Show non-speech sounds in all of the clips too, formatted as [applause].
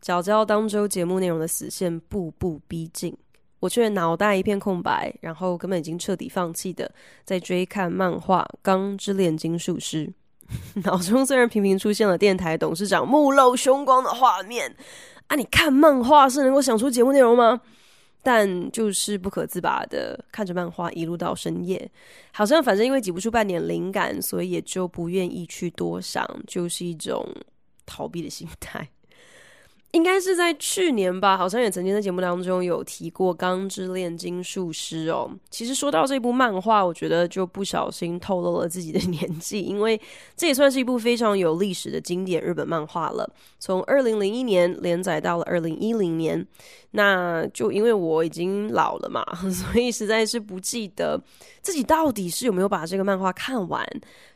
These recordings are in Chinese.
缴交当周节目内容的死线步步逼近，我却脑袋一片空白，然后根本已经彻底放弃的在追看漫画《钢之炼金术师》，[laughs] 脑中虽然频频出现了电台董事长目露凶光的画面，啊，你看漫画是能够想出节目内容吗？但就是不可自拔的看着漫画一路到深夜，好像反正因为挤不出半点灵感，所以也就不愿意去多想，就是一种逃避的心态。应该是在去年吧，好像也曾经在节目当中有提过《钢之炼金术师》哦。其实说到这部漫画，我觉得就不小心透露了自己的 [laughs] 年纪，因为这也算是一部非常有历史的经典日本漫画了。从二零零一年连载到了二零一零年，那就因为我已经老了嘛，[laughs] 所以实在是不记得自己到底是有没有把这个漫画看完，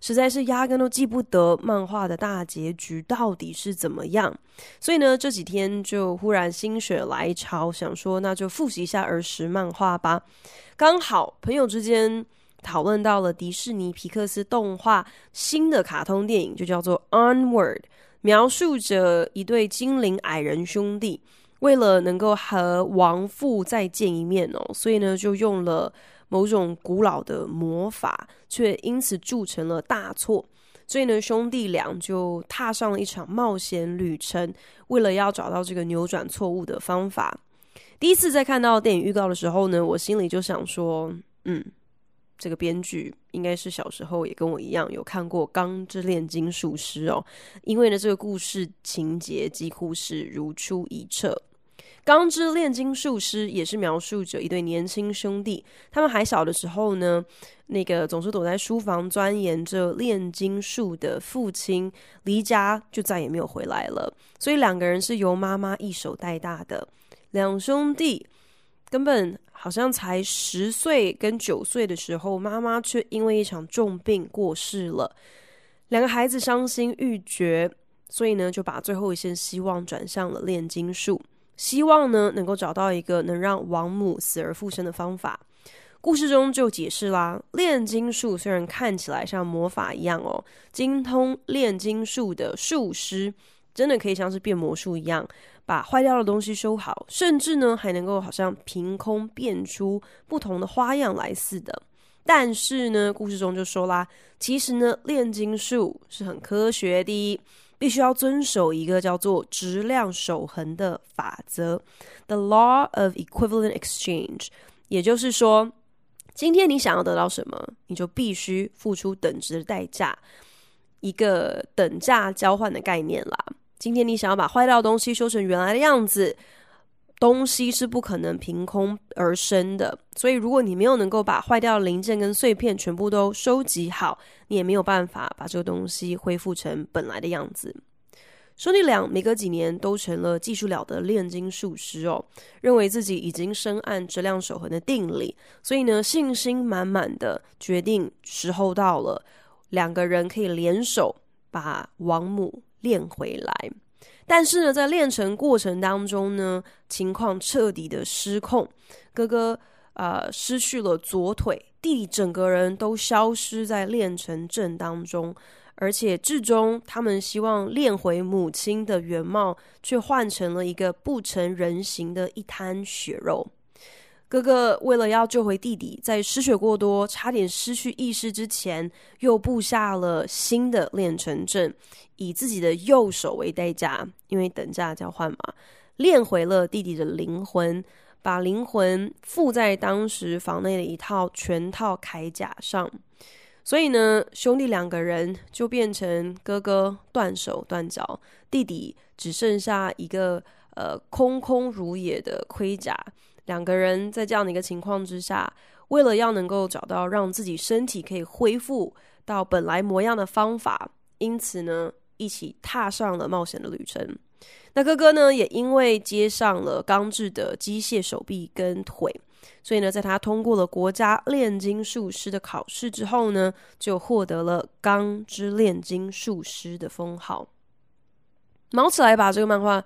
实在是压根都记不得漫画的大结局到底是怎么样。所以呢，这几。几天就忽然心血来潮，想说那就复习一下儿时漫画吧。刚好朋友之间讨论到了迪士尼皮克斯动画新的卡通电影，就叫做《Onward》，描述着一对精灵矮人兄弟，为了能够和亡父再见一面哦，所以呢就用了某种古老的魔法，却因此铸成了大错。所以呢，兄弟俩就踏上了一场冒险旅程，为了要找到这个扭转错误的方法。第一次在看到电影预告的时候呢，我心里就想说，嗯，这个编剧应该是小时候也跟我一样有看过《钢之炼金术师》哦，因为呢，这个故事情节几乎是如出一辙。《钢之炼金术师》也是描述着一对年轻兄弟，他们还小的时候呢，那个总是躲在书房钻研着炼金术的父亲离家就再也没有回来了，所以两个人是由妈妈一手带大的。两兄弟根本好像才十岁跟九岁的时候，妈妈却因为一场重病过世了，两个孩子伤心欲绝，所以呢就把最后一线希望转向了炼金术。希望呢，能够找到一个能让王母死而复生的方法。故事中就解释啦，炼金术虽然看起来像魔法一样哦，精通炼金术的术师真的可以像是变魔术一样，把坏掉的东西修好，甚至呢还能够好像凭空变出不同的花样来似的。但是呢，故事中就说啦，其实呢，炼金术是很科学的。必须要遵守一个叫做质量守恒的法则，The Law of Equivalent Exchange。也就是说，今天你想要得到什么，你就必须付出等值的代价，一个等价交换的概念啦。今天你想要把坏掉的东西修成原来的样子。东西是不可能凭空而生的，所以如果你没有能够把坏掉的零件跟碎片全部都收集好，你也没有办法把这个东西恢复成本来的样子。兄弟俩每隔几年都成了技术了的炼金术师哦，认为自己已经深谙质量守恒的定理，所以呢，信心满满的决定时候到了，两个人可以联手把王母炼回来。但是呢，在练成过程当中呢，情况彻底的失控。哥哥呃失去了左腿，弟弟整个人都消失在练成阵当中，而且至终他们希望练回母亲的原貌，却换成了一个不成人形的一滩血肉。哥哥为了要救回弟弟，在失血过多、差点失去意识之前，又布下了新的炼成阵，以自己的右手为代价，因为等价交换嘛，炼回了弟弟的灵魂，把灵魂附在当时房内的一套全套铠甲上。所以呢，兄弟两个人就变成哥哥断手断脚，弟弟只剩下一个呃空空如也的盔甲。两个人在这样的一个情况之下，为了要能够找到让自己身体可以恢复到本来模样的方法，因此呢，一起踏上了冒险的旅程。那哥哥呢，也因为接上了钢制的机械手臂跟腿，所以呢，在他通过了国家炼金术师的考试之后呢，就获得了钢之炼金术师的封号。卯起来把这个漫画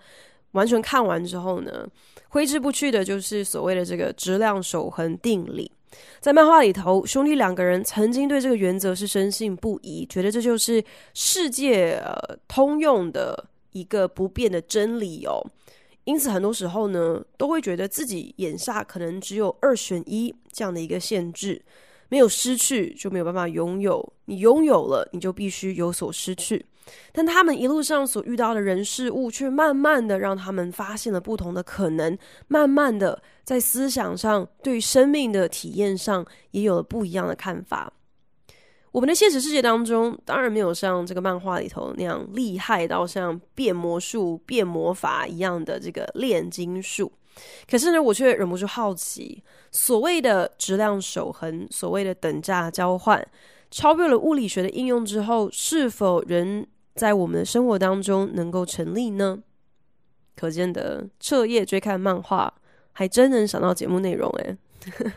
完全看完之后呢，挥之不去的就是所谓的这个质量守恒定理。在漫画里头，兄弟两个人曾经对这个原则是深信不疑，觉得这就是世界呃通用的。一个不变的真理哦，因此很多时候呢，都会觉得自己眼下可能只有二选一这样的一个限制，没有失去就没有办法拥有，你拥有了你就必须有所失去。但他们一路上所遇到的人事物，却慢慢的让他们发现了不同的可能，慢慢的在思想上对生命的体验上也有了不一样的看法。我们的现实世界当中，当然没有像这个漫画里头那样厉害到像变魔术、变魔法一样的这个炼金术。可是呢，我却忍不住好奇，所谓的质量守恒，所谓的等价交换，超越了物理学的应用之后，是否仍在我们的生活当中能够成立呢？可见的彻夜追看漫画，还真能想到节目内容诶。[laughs]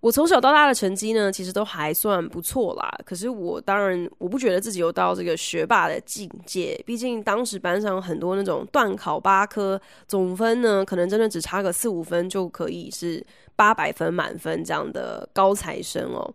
我从小到大的成绩呢，其实都还算不错啦。可是我当然我不觉得自己有到这个学霸的境界。毕竟当时班上很多那种段考八科，总分呢可能真的只差个四五分就可以是八百分满分这样的高材生哦。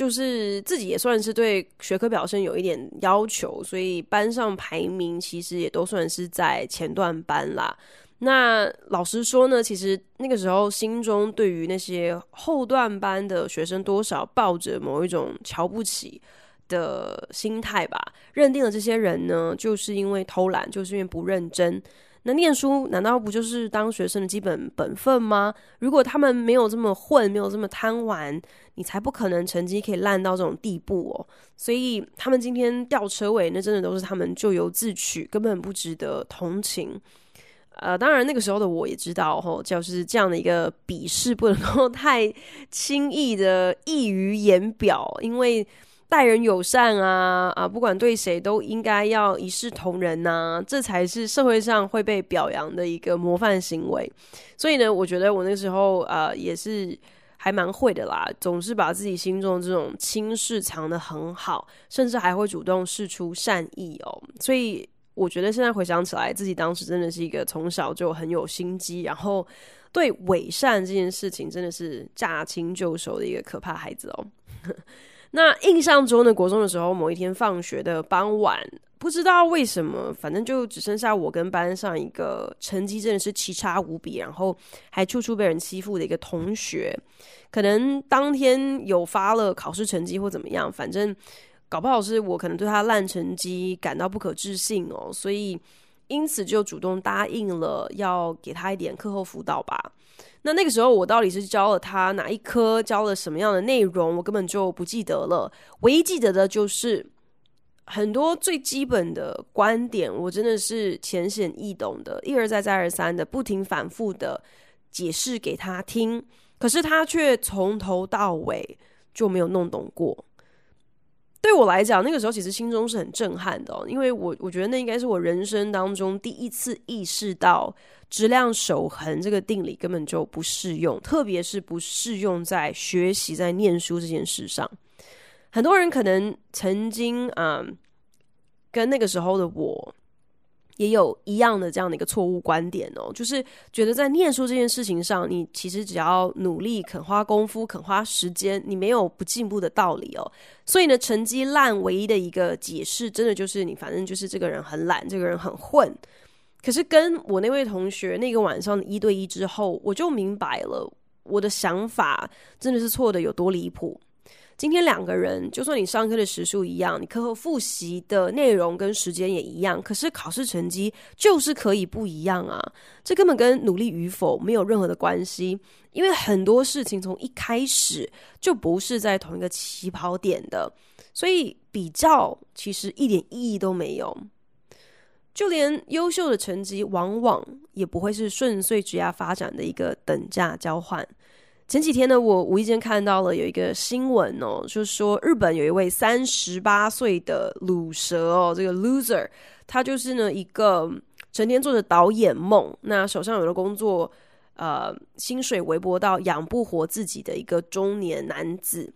就是自己也算是对学科表现有一点要求，所以班上排名其实也都算是在前段班啦。那老实说呢，其实那个时候心中对于那些后段班的学生，多少抱着某一种瞧不起的心态吧，认定了这些人呢，就是因为偷懒，就是因为不认真。那念书难道不就是当学生的基本本分吗？如果他们没有这么混，没有这么贪玩，你才不可能成绩可以烂到这种地步哦。所以他们今天吊车尾，那真的都是他们咎由自取，根本不值得同情。呃，当然那个时候的我也知道，吼，就是这样的一个鄙视不能够太轻易的溢于言表，因为待人友善啊，啊，不管对谁都应该要一视同仁呐、这才是社会上会被表扬的一个模范行为。所以呢，我觉得我那时候呃也是还蛮会的啦，总是把自己心中这种轻视藏得很好，甚至还会主动示出善意哦，所以。我觉得现在回想起来，自己当时真的是一个从小就很有心机，然后对伪善这件事情真的是驾轻就熟的一个可怕孩子哦。那印象中的国中的时候，某一天放学的傍晚，不知道为什么，反正就只剩下我跟班上一个成绩真的是奇差无比，然后还处处被人欺负的一个同学。可能当天有发了考试成绩或怎么样，反正。搞不好是我可能对他烂成绩感到不可置信哦，所以因此就主动答应了要给他一点课后辅导吧。那那个时候我到底是教了他哪一科，教了什么样的内容，我根本就不记得了。唯一记得的就是很多最基本的观点，我真的是浅显易懂的，一而再再而三的不停反复的解释给他听，可是他却从头到尾就没有弄懂过。对我来讲，那个时候其实心中是很震撼的哦，因为我我觉得那应该是我人生当中第一次意识到质量守恒这个定理根本就不适用，特别是不适用在学习、在念书这件事上。很多人可能曾经啊、嗯，跟那个时候的我。也有一样的这样的一个错误观点哦，就是觉得在念书这件事情上，你其实只要努力、肯花功夫、肯花时间，你没有不进步的道理哦。所以呢，成绩烂唯一的一个解释，真的就是你反正就是这个人很懒，这个人很混。可是跟我那位同学那个晚上一对一之后，我就明白了，我的想法真的是错的有多离谱。今天两个人，就算你上课的时数一样，你课后复习的内容跟时间也一样，可是考试成绩就是可以不一样啊！这根本跟努力与否没有任何的关系，因为很多事情从一开始就不是在同一个起跑点的，所以比较其实一点意义都没有。就连优秀的成绩，往往也不会是顺遂职业发展的一个等价交换。前几天呢，我无意间看到了有一个新闻哦，就是说日本有一位三十八岁的鲁蛇哦，这个 loser，他就是呢一个成天做着导演梦，那手上有的工作，呃，薪水微薄到养不活自己的一个中年男子。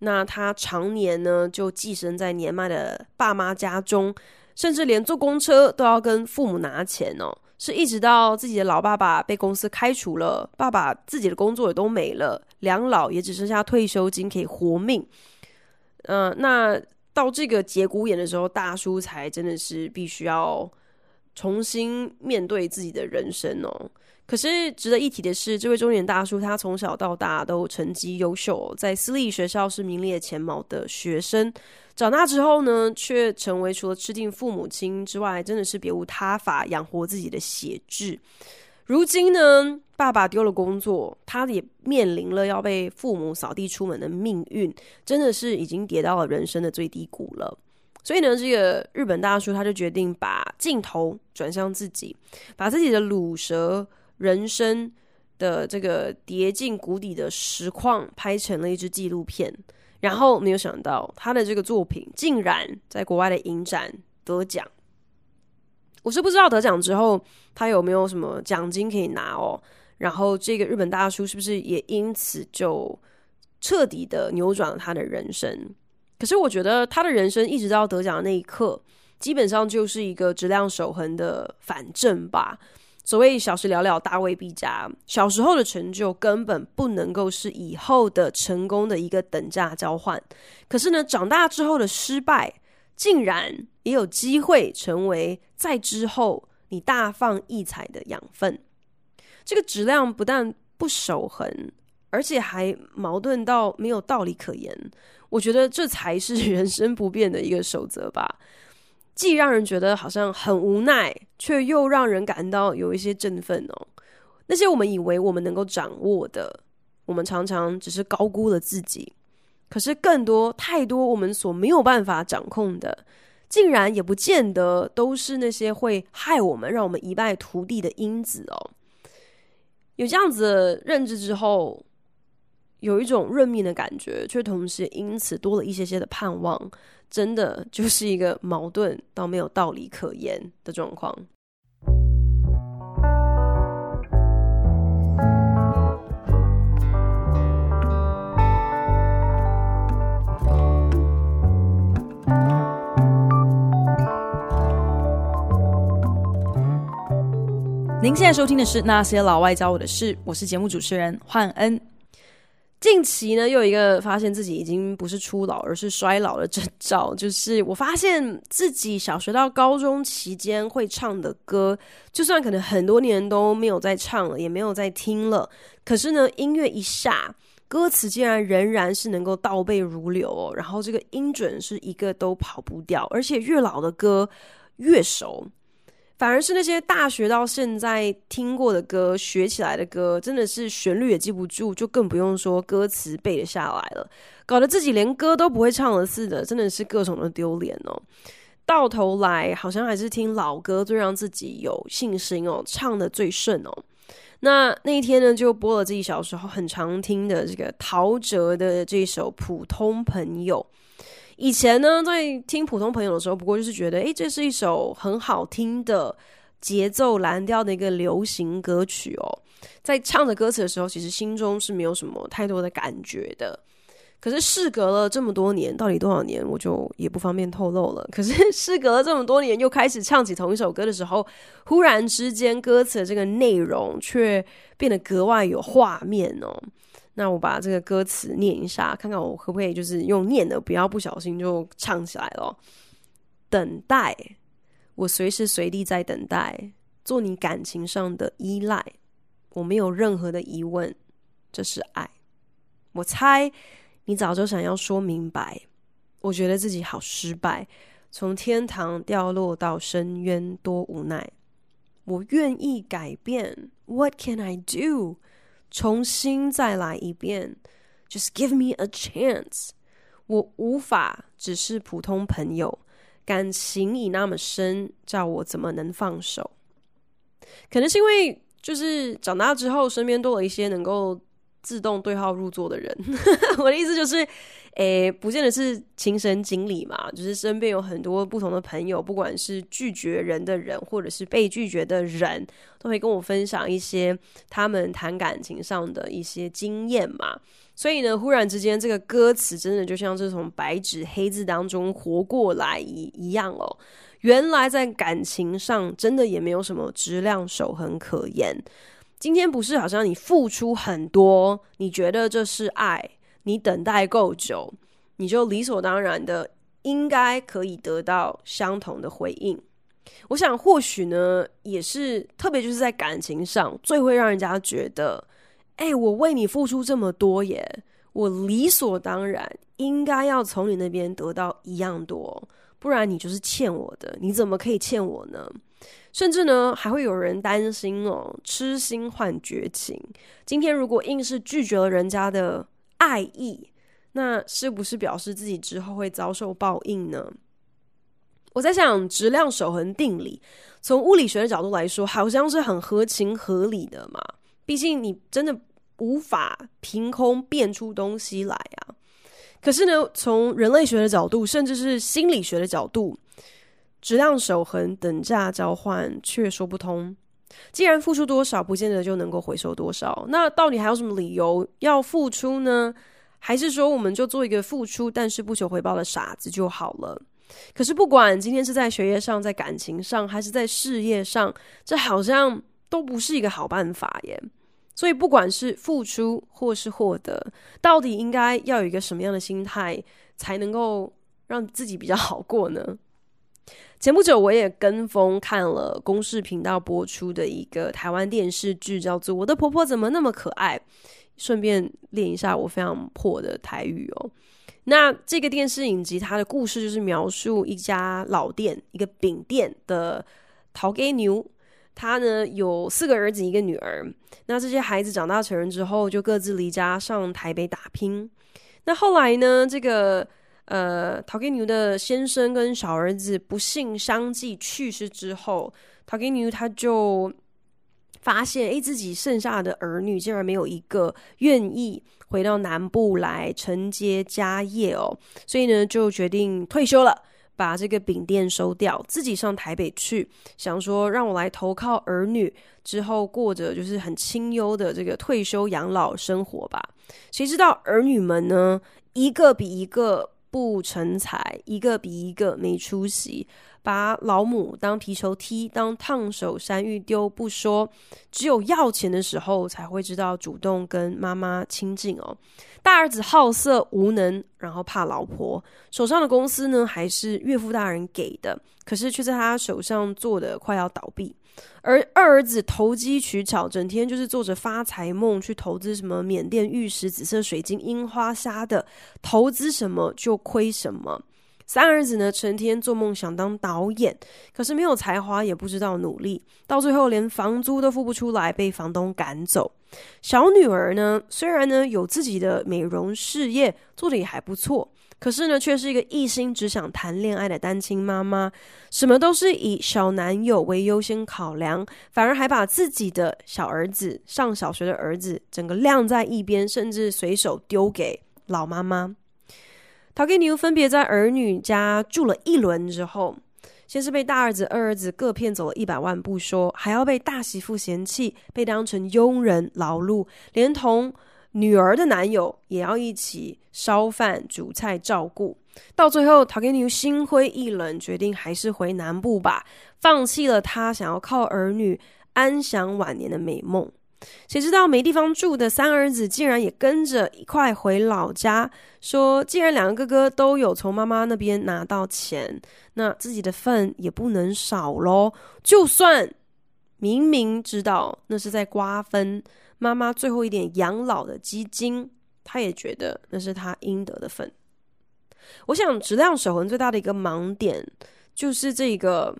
那他常年呢就寄生在年迈的爸妈家中，甚至连坐公车都要跟父母拿钱哦。是一直到自己的老爸爸被公司开除了，爸爸自己的工作也都没了，两老也只剩下退休金可以活命。嗯、那到这个节骨眼的时候，大叔才真的是必须要重新面对自己的人生哦。可是值得一提的是，这位中年大叔他从小到大都成绩优秀，在私立学校是名列前茅的学生。长大之后呢，却成为除了吃定父母亲之外，真的是别无他法养活自己的血质。如今呢，爸爸丢了工作，他也面临了要被父母扫地出门的命运，真的是已经跌到了人生的最低谷了。所以呢，这个日本大叔他就决定把镜头转向自己，把自己的卤蛇。人生的这个跌进谷底的实况拍成了一支纪录片，然后没有想到他的这个作品竟然在国外的影展得奖。我是不知道得奖之后他有没有什么奖金可以拿哦。然后这个日本大叔是不是也因此就彻底的扭转了他的人生？可是我觉得他的人生一直到得奖的那一刻，基本上就是一个质量守恒的反证吧。所谓小时了了，大未必佳。小时候的成就根本不能够是以后的成功的一个等价交换。可是呢，长大之后的失败，竟然也有机会成为在之后你大放异彩的养分。这个质量不但不守恒，而且还矛盾到没有道理可言。我觉得这才是 [laughs] 人生不变的一个守则吧。既让人觉得好像很无奈，却又让人感到有一些振奋哦。那些我们以为我们能够掌握的，我们常常只是高估了自己。可是更多太多我们所没有办法掌控的，竟然也不见得都是那些会害我们、让我们一败涂地的因子哦。有这样子的认知之后，有一种认命的感觉，却同时因此多了一些些的盼望。真的就是一个矛盾到没有道理可言的状况。您现在收听的是《那些老外教我的事》，我是节目主持人焕恩。近期呢，又有一个发现自己已经不是初老，而是衰老的征兆，就是我发现自己小学到高中期间会唱的歌，就算可能很多年都没有再唱了，也没有再听了，可是呢，音乐一下，歌词竟然仍然是能够倒背如流哦，然后这个音准是一个都跑不掉，而且越老的歌越熟。反而是那些大学到现在听过的歌、学起来的歌，真的是旋律也记不住，就更不用说歌词背得下来了，搞得自己连歌都不会唱了似的，真的是各种的丢脸哦。到头来，好像还是听老歌最让自己有信心哦，唱得最顺哦。那那一天呢，就播了自己小时候很常听的这个陶喆的这首《普通朋友》。以前呢，在听普通朋友的时候，不过就是觉得，诶，这是一首很好听的节奏蓝调的一个流行歌曲哦。在唱着歌词的时候，其实心中是没有什么太多的感觉的。可是事隔了这么多年，到底多少年，我就也不方便透露了。可是事隔了这么多年，又开始唱起同一首歌的时候，忽然之间，歌词的这个内容却变得格外有画面哦。那我把这个歌词念一下，看看我可不可以就是用念的，不要不小心就唱起来了。等待，我随时随地在等待，做你感情上的依赖。我没有任何的疑问，这是爱。我猜你早就想要说明白。我觉得自己好失败，从天堂掉落到深渊，多无奈。我愿意改变，What can I do？重新再来一遍，Just give me a chance。我无法只是普通朋友，感情已那么深，叫我怎么能放手？可能是因为就是长大之后，身边多了一些能够自动对号入座的人。[laughs] 我的意思就是，诶，不见得是亲身经历嘛，就是身边有很多不同的朋友，不管是拒绝人的人，或者是被拒绝的人，都会跟我分享一些他们谈感情上的一些经验嘛。所以呢，忽然之间，这个歌词真的就像是从白纸黑字当中活过来一一样哦。原来在感情上，真的也没有什么质量守恒可言。今天不是好像你付出很多，你觉得这是爱，你等待够久，你就理所当然的应该可以得到相同的回应。我想，或许呢，也是特别就是在感情上，最会让人家觉得，哎，我为你付出这么多耶，我理所当然应该要从你那边得到一样多。不然你就是欠我的，你怎么可以欠我呢？甚至呢，还会有人担心哦，痴心换绝情。今天如果硬是拒绝了人家的爱意，那是不是表示自己之后会遭受报应呢？我在想，质量守恒定理，从物理学的角度来说，好像是很合情合理的嘛。毕竟你真的无法凭空变出东西来啊。可是呢，从人类学的角度，甚至是心理学的角度，质量守恒、等价交换却说不通。既然付出多少，不见得就能够回收多少，那到底还有什么理由要付出呢？还是说，我们就做一个付出但是不求回报的傻子就好了？可是，不管今天是在学业上、在感情上，还是在事业上，这好像都不是一个好办法耶。所以，不管是付出或是获得，到底应该要有一个什么样的心态，才能够让自己比较好过呢？前不久，我也跟风看了公视频道播出的一个台湾电视剧，叫做《我的婆婆怎么那么可爱》，顺便练一下我非常破的台语哦。那这个电视影集，它的故事就是描述一家老店，一个饼店的头家娘。他呢有四个儿子，一个女儿。那这些孩子长大成人之后，就各自离家上台北打拼。那后来呢，这个呃头家娘的先生跟小儿子不幸相继去世之后，头家娘他就发现，哎，自己剩下的儿女竟然没有一个愿意回到南部来承接家业哦，所以呢，就决定退休了。把这个饼店收掉，自己上台北去，想说让我来投靠儿女，之后过着就是很清幽的这个退休养老生活吧。谁知道儿女们呢，一个比一个不成才，一个比一个没出息，把老母当皮球踢，当烫手山芋丢不说，只有要钱的时候才会知道主动跟妈妈亲近哦。大儿子好色无能，然后怕老婆，手上的公司呢还是岳父大人给的，可是却在他手上做的快要倒闭。而二儿子投机取巧，整天就是做着发财梦，去投资什么缅甸玉石、紫色水晶、樱花沙的，投资什么就亏什么。三儿子呢，成天做梦想当导演，可是没有才华，也不知道努力，到最后连房租都付不出来，被房东赶走。小女儿呢，虽然呢有自己的美容事业，做得也还不错，可是呢，却是一个一心只想谈恋爱的单亲妈妈，什么都是以小男友为优先考量，反而还把自己的小儿子上小学的儿子整个晾在一边，甚至随手丢给老妈妈。陶给牛分别在儿女家住了一轮之后，先是被大儿子、二儿子各骗走了一百万不说，还要被大媳妇嫌弃，被当成佣人劳碌，连同女儿的男友也要一起烧饭、煮菜、照顾。到最后，陶给牛心灰意冷，决定还是回南部吧，放弃了他想要靠儿女安享晚年的美梦。谁知道没地方住的三儿子竟然也跟着一块回老家，说既然两个哥哥都有从妈妈那边拿到钱，那自己的份也不能少喽。就算明明知道那是在瓜分妈妈最后一点养老的基金，他也觉得那是他应得的份。我想质量守恒最大的一个盲点就是这个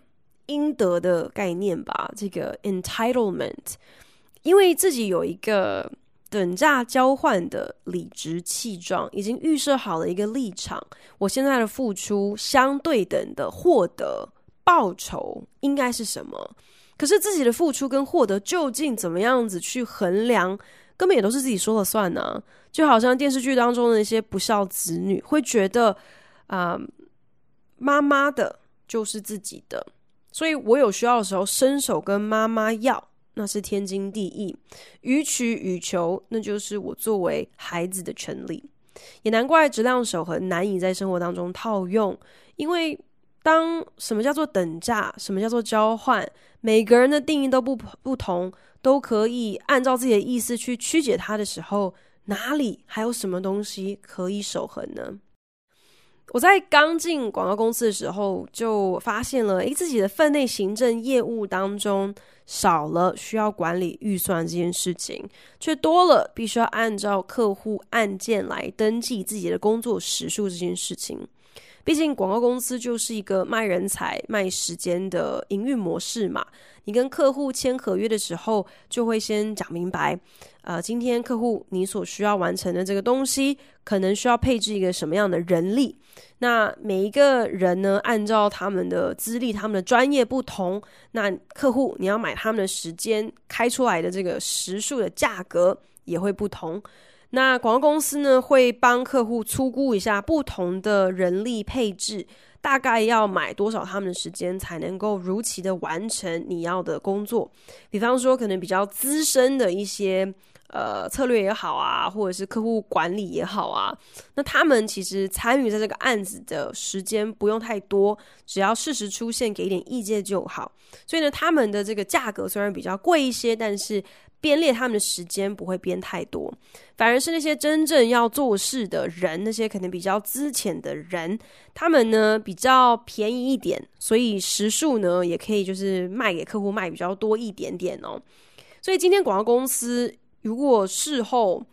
应得的概念吧，这个 entitlement。因为自己有一个等价交换的理直气壮，已经预设好了一个立场，我现在的付出相对等的获得报酬应该是什么？可是自己的付出跟获得究竟怎么样子去衡量根本也都是自己说了算呢、就好像电视剧当中的那些不孝子女，会觉得啊，呃、妈妈的就是自己的，所以我有需要的时候伸手跟妈妈要，那是天经地义。予取予求，那就是我作为孩子的权利。也难怪质量守恒难以在生活当中套用，因为当什么叫做等价，什么叫做交换，每个人的定义都不不同，都可以按照自己的意思去曲解它的时候，哪里还有什么东西可以守恒呢？我在刚进广告公司的时候，就发现了，诶，自己的分内行政业务当中少了需要管理预算这件事情，却多了必须要按照客户案件来登记自己的工作时数这件事情。毕竟广告公司就是一个卖人才、卖时间的营运模式嘛。你跟客户签合约的时候，就会先讲明白，呃，今天客户你所需要完成的这个东西，可能需要配置一个什么样的人力。那每一个人呢，按照他们的资历、他们的专业不同，那客户你要买他们的时间开出来的这个时数的价格也会不同。那广告公司呢，会帮客户粗估一下不同的人力配置，大概要买多少他们的时间才能够如期的完成你要的工作。比方说，可能比较资深的一些呃策略也好啊，或者是客户管理也好啊，那他们其实参与在这个案子的时间不用太多，只要适时出现给一点意见就好。所以呢，他们的这个价格虽然比较贵一些，但是。编列他们的时间不会编太多，反而是那些真正要做事的人，那些可能比较资浅的人，他们呢比较便宜一点，所以时数呢也可以就是卖给客户卖比较多一点点哦。所以今天广告公司如果事后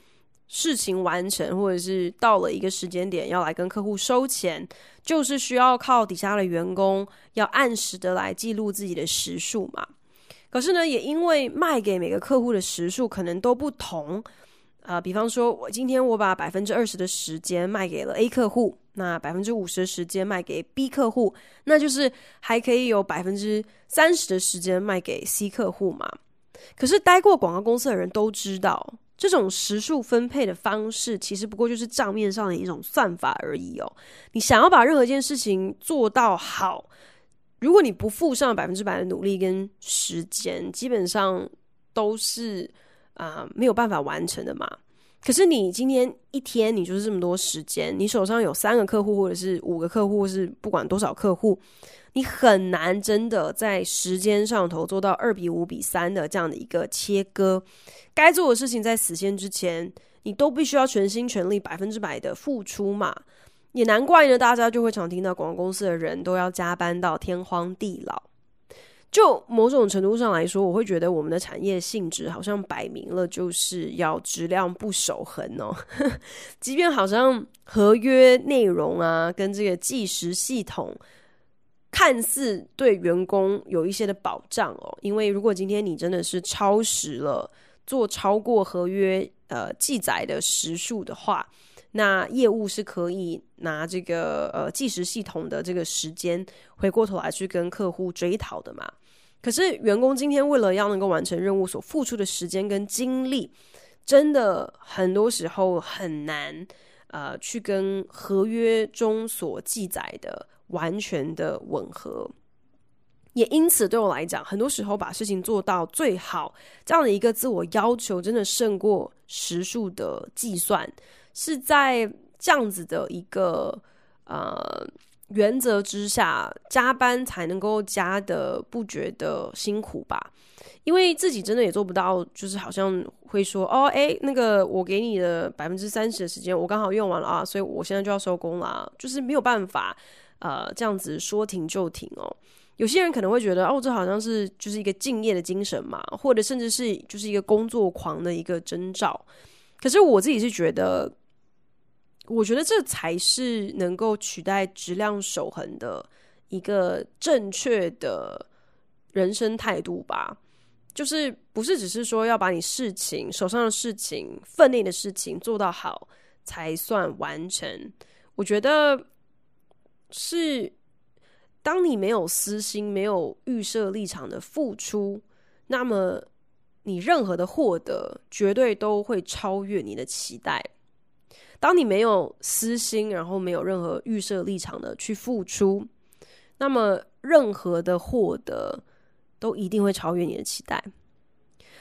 事情完成，或者是到了一个时间点要来跟客户收钱，就是需要靠底下的员工要按时的来记录自己的时数嘛。可是呢，也因为卖给每个客户的时数可能都不同，呃，比方说，我今天我把百分之二十的时间卖给了 A 客户，那百分之五十的时间卖给 B 客户，那就是还可以有百分之三十的时间卖给 C 客户嘛。可是待过广告公司的人都知道，这种时数分配的方式其实不过就是账面上的一种算法而已哦。你想要把任何一件事情做到好。如果你不付上百分之百的努力跟时间，基本上都是啊、没有办法完成的嘛。可是你今天一天，你就是这么多时间，你手上有三个客户，或者是五个客户，或是不管多少客户，你很难真的在时间上头做到二比五比三的这样的一个切割。该做的事情在死线之前，你都必须要全心全力、百分之百的付出嘛。也难怪呢，大家就会常听到广告公司的人都要加班到天荒地老。就某种程度上来说，我会觉得我们的产业性质好像摆明了就是要质量不守恒哦。[laughs] 即便好像合约内容啊，跟这个计时系统看似对员工有一些的保障哦，因为如果今天你真的是超时了，做超过合约呃记载的时数的话。那业务是可以拿这个呃计时系统的这个时间回过头来去跟客户追讨的嘛。可是员工今天为了要能够完成任务所付出的时间跟精力，真的很多时候很难呃去跟合约中所记载的完全的吻合。也因此对我来讲，很多时候把事情做到最好这样的一个自我要求，真的胜过时数的计算。是在这样子的一个呃原则之下，加班才能够加的不觉得辛苦吧？因为自己真的也做不到，就是好像会说哦，诶，那个我给你的百分之三十的时间，我刚好用完了啊，所以我现在就要收工了，就是没有办法呃这样子说停就停哦。有些人可能会觉得哦，这好像是就是一个敬业的精神嘛，或者甚至是就是一个工作狂的一个征兆。可是我自己是觉得。我觉得这才是能够取代质量守恒的一个正确的人生态度吧。就是不是只是说要把你事情手上的事情、分内的事情做到好才算完成。我觉得是当你没有私心、没有预设立场的付出，那么你任何的获得，绝对都会超越你的期待。当你没有私心，然后没有任何预设立场的去付出，那么任何的获得都一定会超越你的期待。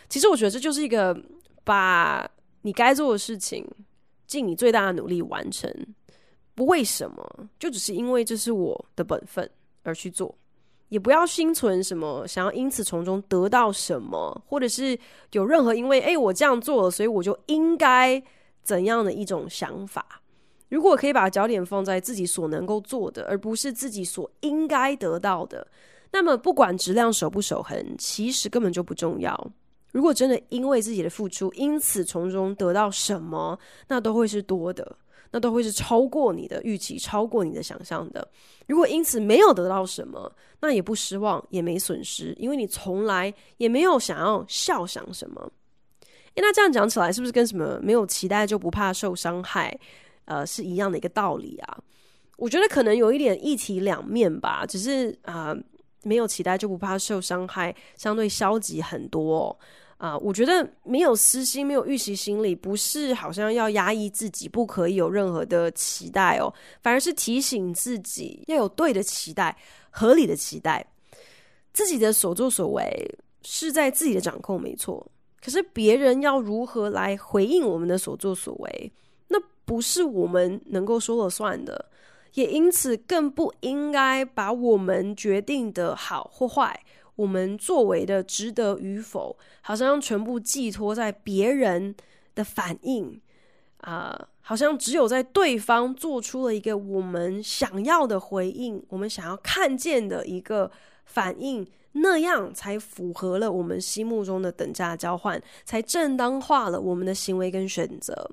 其实我觉得这就是一个把你该做的事情尽你最大的努力完成，不为什么，就只是因为这是我的本分而去做。也不要心存什么想要因此从中得到什么，或者是有任何因为诶我这样做了，所以我就应该怎样的一种想法。如果可以把焦点放在自己所能够做的，而不是自己所应该得到的，那么不管质量守不守恒，其实根本就不重要。如果真的因为自己的付出，因此从中得到什么，那都会是多的。那都会是超过你的预期，超过你的想象的。如果因此没有得到什么，那也不失望，也没损失，因为你从来也没有想要肖想什么。那这样讲起来，是不是跟什么没有期待就不怕受伤害，呃，是一样的一个道理啊？我觉得可能有一点一体两面吧，只是啊，没有期待就不怕受伤害，相对消极很多哦。啊、我觉得没有私心，没有预期心理，不是好像要压抑自己，不可以有任何的期待哦，反而是提醒自己要有对的期待，合理的期待。自己的所作所为是在自己的掌控，没错。可是别人要如何来回应我们的所作所为，那不是我们能够说了算的，也因此更不应该把我们决定的好或坏。我们作为的值得与否，好像全部寄托在别人的反应啊、好像只有在对方做出了一个我们想要的回应，我们想要看见的一个反应，那样才符合了我们心目中的等价交换，才正当化了我们的行为跟选择。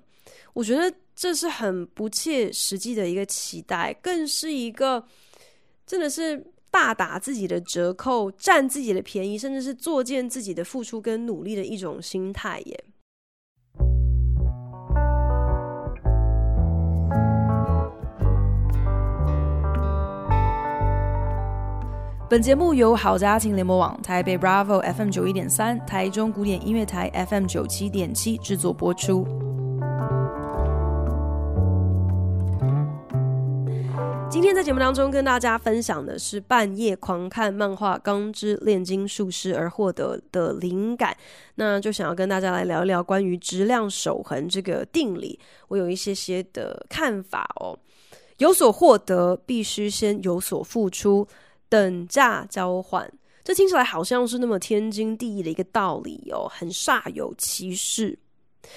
我觉得这是很不切实际的一个期待，更是一个真的是。大打自己的折扣，占自己的便宜，甚至是作践自己的付出跟努力的一种心态耶。本节目由好家庭联盟网、台北 Bravo FM 九一点三、台中古典音乐台 FM 九七点七制作播出。今天在节目当中跟大家分享的是半夜狂看漫画《钢之炼金术师》而获得的灵感，那就想要跟大家来聊一聊关于质量守恒这个定理，我有一些些的看法哦。有所获得，必须先有所付出，等价交换，这听起来好像是那么天经地义的一个道理哦，很煞有其事。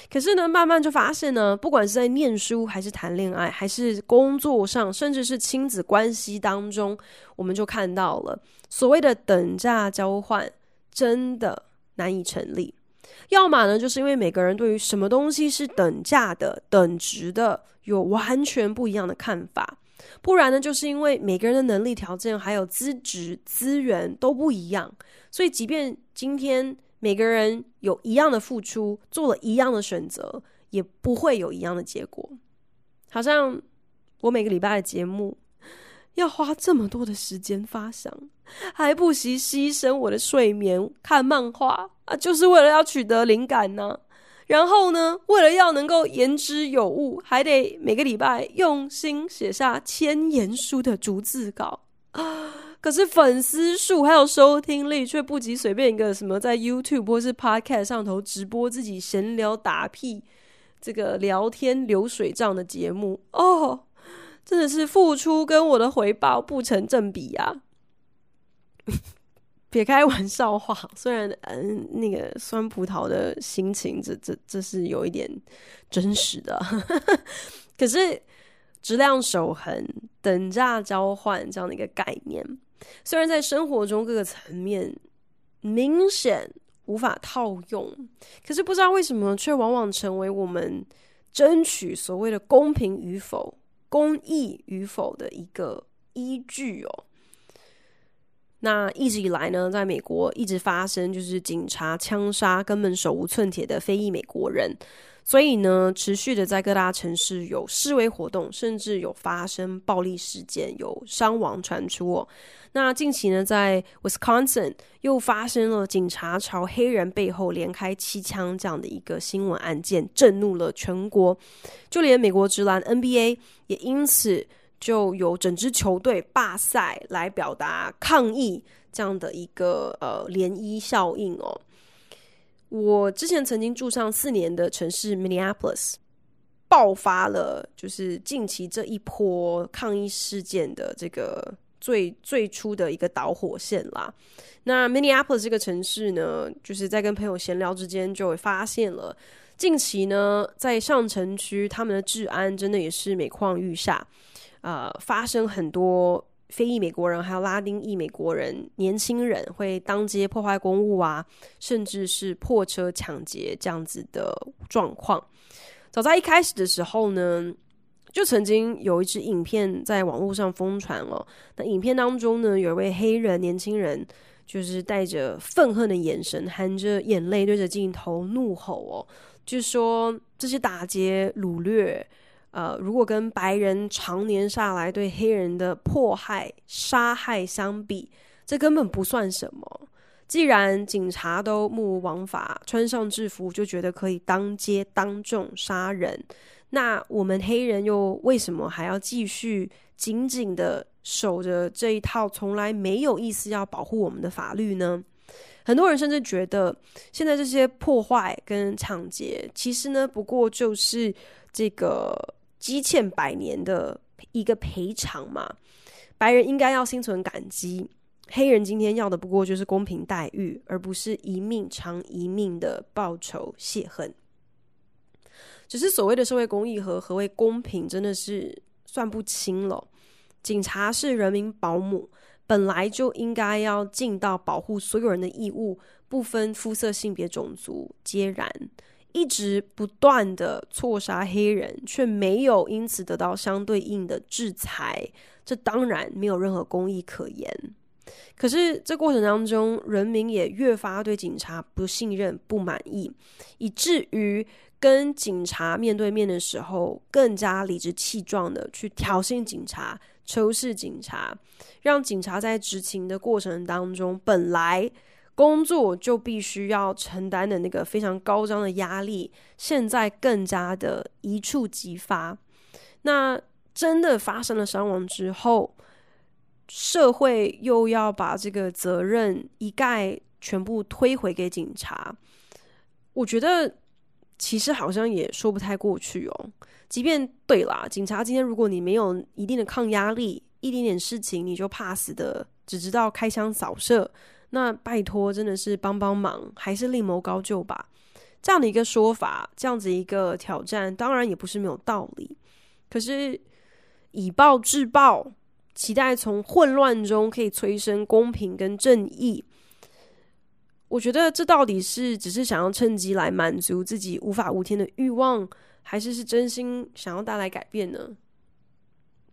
可是呢，慢慢就发现呢，不管是在念书，还是谈恋爱，还是工作上，甚至是亲子关系当中，我们就看到了所谓的等价交换真的难以成立。要么呢，就是因为每个人对于什么东西是等价的、等值的，有完全不一样的看法；不然呢，就是因为每个人的能力条件还有资质资源都不一样，所以即便今天。每个人有一样的付出，做了一样的选择，也不会有一样的结果。好像我每个礼拜的节目要花这么多的时间发想，还不惜牺牲我的睡眠看漫画啊，就是为了要取得灵感呢。然后呢，为了要能够言之有物，还得每个礼拜用心写下千言书的逐字稿。[gasps] 可是粉丝数还有收听率却不及随便一个什么在 YouTube 或是 Podcast 上头直播自己闲聊打屁这个聊天流水账的节目哦，真的是付出跟我的回报不成正比呀！别开玩笑话，虽然嗯那个酸葡萄的心情，这这这是有一点真实的，[laughs] 可是质量守恒、等价交换这样的一个概念。虽然在生活中各个层面明显无法套用，可是不知道为什么却往往成为我们争取所谓的公平与否、公义与否的一个依据哦。那一直以来呢，在美国一直发生就是警察枪杀根本手无寸铁的非裔美国人，所以呢，持续的在各大城市有示威活动，甚至有发生暴力事件，有伤亡传出哦。那近期呢，在 Wisconsin 又发生了警察朝黑人背后连开七枪这样的一个新闻案件，震怒了全国，就连美国职篮 NBA 也因此。就有整支球队罢赛来表达抗议，这样的一个呃涟漪效应哦。我之前曾经住上四年的城市 Minneapolis，爆发了就是近期这一波抗议事件的这个最最初的一个导火线啦。那 Minneapolis 这个城市呢，就是在跟朋友闲聊之间就会发现了，近期呢在上城区他们的治安真的也是每况愈下。呃，发生很多非裔美国人，还有拉丁裔美国人，年轻人会当街破坏公物啊，甚至是破车抢劫这样子的状况。早在一开始的时候呢，就曾经有一支影片在网络上疯传哦。那影片当中呢，有一位黑人年轻人，就是带着愤恨的眼神，含着眼泪对着镜头怒吼哦，就说这些打劫掳掠。呃，如果跟白人常年下来对黑人的迫害、杀害相比，这根本不算什么。既然警察都目无王法，穿上制服就觉得可以当街当众杀人，那我们黑人又为什么还要继续紧紧的守着这一套从来没有意思要保护我们的法律呢？很多人甚至觉得，现在这些破坏跟抢劫，其实呢，不过就是这个。积欠百年的一个赔偿嘛，白人应该要心存感激，黑人今天要的不过就是公平待遇，而不是一命偿一命的报仇泄恨。只是所谓的社会公益和何谓公平，真的是算不清了。警察是人民保姆，本来就应该要尽到保护所有人的义务，不分肤色、性别、种族，皆然。一直不断的错杀黑人，却没有因此得到相对应的制裁，这当然没有任何公义可言。可是这过程当中，人民也越发对警察不信任、不满意，以至于跟警察面对面的时候，更加理直气壮的去挑衅警察、仇视警察，让警察在执勤的过程当中，本来。工作就必须要承担的那个非常高涨的压力，现在更加的一触即发。那真的发生了伤亡之后，社会又要把这个责任一概全部推回给警察，我觉得其实好像也说不太过去哦。即便对啦，警察今天如果你没有一定的抗压力，一点点事情你就怕死的，只知道开枪扫射。那拜托，真的是帮帮忙，还是另谋高就吧？这样的一个说法，这样子一个挑战，当然也不是没有道理。可是以暴制暴，期待从混乱中可以催生公平跟正义，我觉得这到底是只是想要趁机来满足自己无法无天的欲望，还是是真心想要带来改变呢？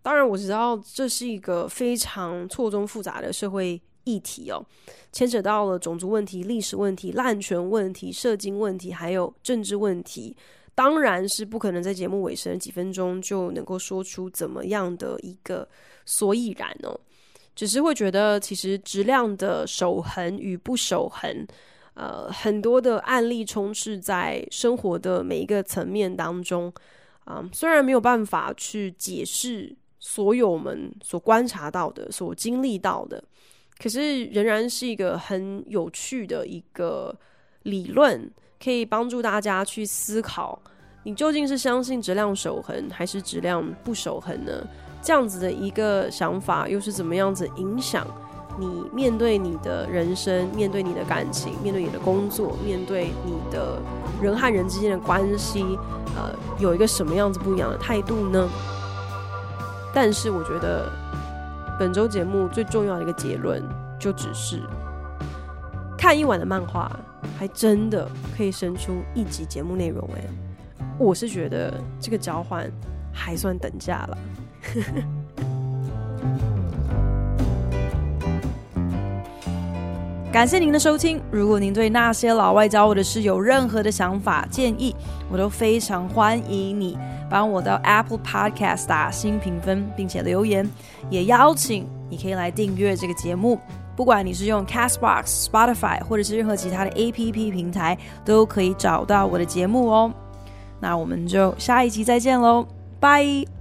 当然，我知道这是一个非常错综复杂的社会。议题哦，牵扯到了种族问题、历史问题、滥权问题、社经问题，还有政治问题。当然是不可能在节目尾声几分钟就能够说出怎么样的一个所以然哦。只是会觉得，其实质量的守恒与不守恒，呃，很多的案例充斥在生活的每一个层面当中啊，虽然没有办法去解释所有我们所观察到的、所经历到的。可是仍然是一个很有趣的一个理论，可以帮助大家去思考：你究竟是相信质量守恒，还是质量不守恒呢？这样子的一个想法，又是怎么样子影响你面对你的人生、面对你的感情、面对你的工作、面对你的人和人之间的关系？呃，有一个什么样子不一样的态度呢？但是我觉得。本周节目最重要的一个结论，就只是看一晚的漫画，还真的可以生出一集节目内容哎！我是觉得这个交换还算等价了。[laughs] 感谢您的收听。如果您对那些老外教我的事有任何的想法建议，我都非常欢迎你帮我到 Apple Podcast 打新评分，并且留言。也邀请你可以来订阅这个节目，不管你是用 Castbox、Spotify 或者是任何其他的 APP 平台，都可以找到我的节目哦。那我们就下一集再见喽，拜。